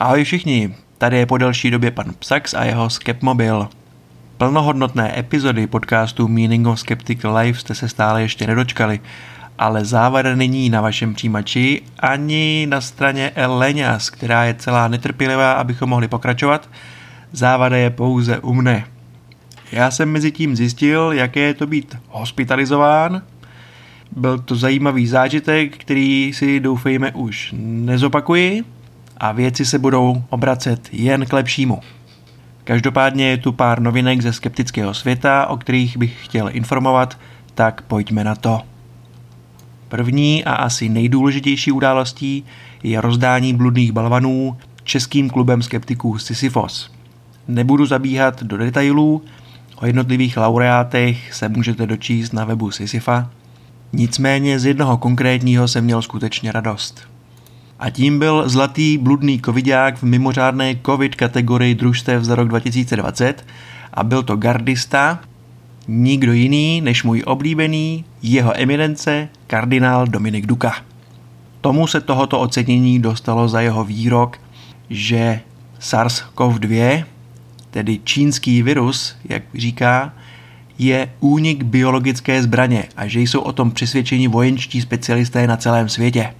Ahoj všichni, tady je po delší době pan Psax a jeho Skepmobil. Plnohodnotné epizody podcastu Meaning of Skeptical Life jste se stále ještě nedočkali, ale závada není na vašem přijímači ani na straně Leňas, která je celá netrpělivá, abychom mohli pokračovat. Závada je pouze u mne. Já jsem mezi tím zjistil, jaké je to být hospitalizován. Byl to zajímavý zážitek, který si doufejme už nezopakuji a věci se budou obracet jen k lepšímu. Každopádně je tu pár novinek ze skeptického světa, o kterých bych chtěl informovat, tak pojďme na to. První a asi nejdůležitější událostí je rozdání bludných balvanů českým klubem skeptiků Sisyphos. Nebudu zabíhat do detailů, o jednotlivých laureátech se můžete dočíst na webu Sisyfa, nicméně z jednoho konkrétního jsem měl skutečně radost a tím byl zlatý bludný covidák v mimořádné covid kategorii družstev za rok 2020 a byl to gardista, nikdo jiný než můj oblíbený, jeho eminence, kardinál Dominik Duka. Tomu se tohoto ocenění dostalo za jeho výrok, že SARS-CoV-2, tedy čínský virus, jak říká, je únik biologické zbraně a že jsou o tom přesvědčeni vojenčtí specialisté na celém světě.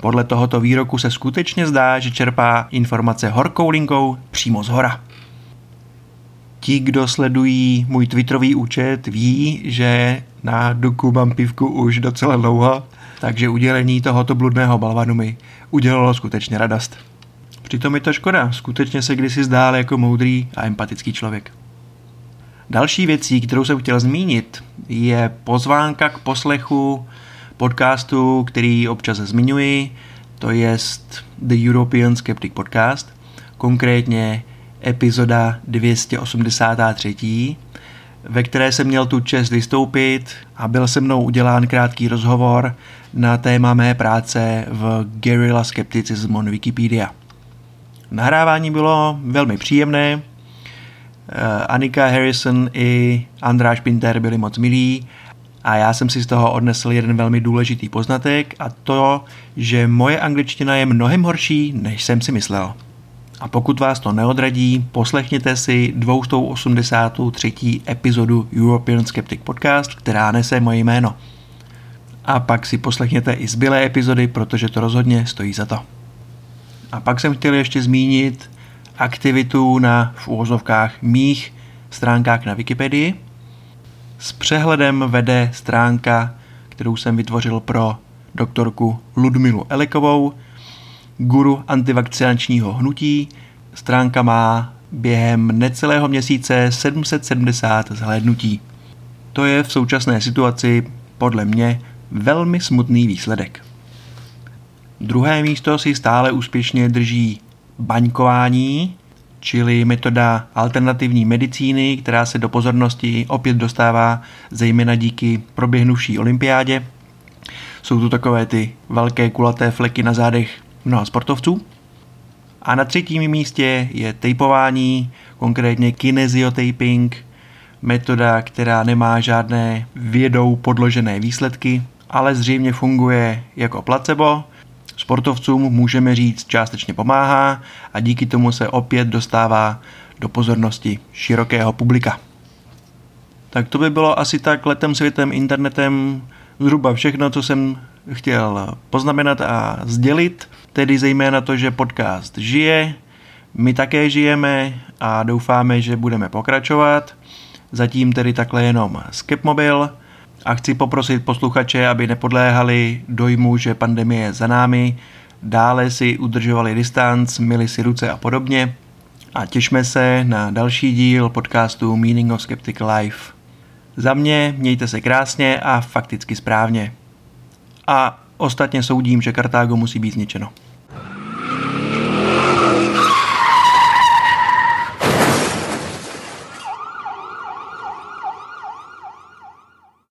Podle tohoto výroku se skutečně zdá, že čerpá informace horkou linkou přímo z hora. Ti, kdo sledují můj twitterový účet, ví, že na Duku mám pivku už docela dlouho, takže udělení tohoto bludného balvanu mi udělalo skutečně radost. Přitom je to škoda, skutečně se kdysi zdál jako moudrý a empatický člověk. Další věcí, kterou jsem chtěl zmínit, je pozvánka k poslechu podcastu, který občas zmiňuji, to je The European Skeptic Podcast, konkrétně epizoda 283, ve které jsem měl tu čest vystoupit a byl se mnou udělán krátký rozhovor na téma mé práce v Guerrilla Skepticism on Wikipedia. Nahrávání bylo velmi příjemné, eh, Anika Harrison i Andráš Pinter byli moc milí a já jsem si z toho odnesl jeden velmi důležitý poznatek a to, že moje angličtina je mnohem horší, než jsem si myslel. A pokud vás to neodradí, poslechněte si 283. epizodu European Skeptic Podcast, která nese moje jméno. A pak si poslechněte i zbylé epizody, protože to rozhodně stojí za to. A pak jsem chtěl ještě zmínit aktivitu na v úvozovkách mých stránkách na Wikipedii, s přehledem vede stránka, kterou jsem vytvořil pro doktorku Ludmilu Elekovou, guru antivakcinačního hnutí. Stránka má během necelého měsíce 770 zhlédnutí. To je v současné situaci podle mě velmi smutný výsledek. Druhé místo si stále úspěšně drží baňkování, čili metoda alternativní medicíny, která se do pozornosti opět dostává zejména díky proběhnuvší olympiádě. Jsou tu takové ty velké kulaté fleky na zádech mnoha sportovců. A na třetím místě je tejpování, konkrétně kinesiotaping, metoda, která nemá žádné vědou podložené výsledky, ale zřejmě funguje jako placebo, Sportovcům můžeme říct částečně pomáhá a díky tomu se opět dostává do pozornosti širokého publika. Tak to by bylo asi tak letem světem internetem zhruba všechno, co jsem chtěl poznamenat a sdělit, tedy zejména to, že podcast žije, my také žijeme a doufáme, že budeme pokračovat. Zatím tedy takhle jenom Skepmobil a chci poprosit posluchače, aby nepodléhali dojmu, že pandemie je za námi, dále si udržovali distanc, mili si ruce a podobně a těšme se na další díl podcastu Meaning of Skeptic Life. Za mě mějte se krásně a fakticky správně. A ostatně soudím, že Kartágo musí být zničeno.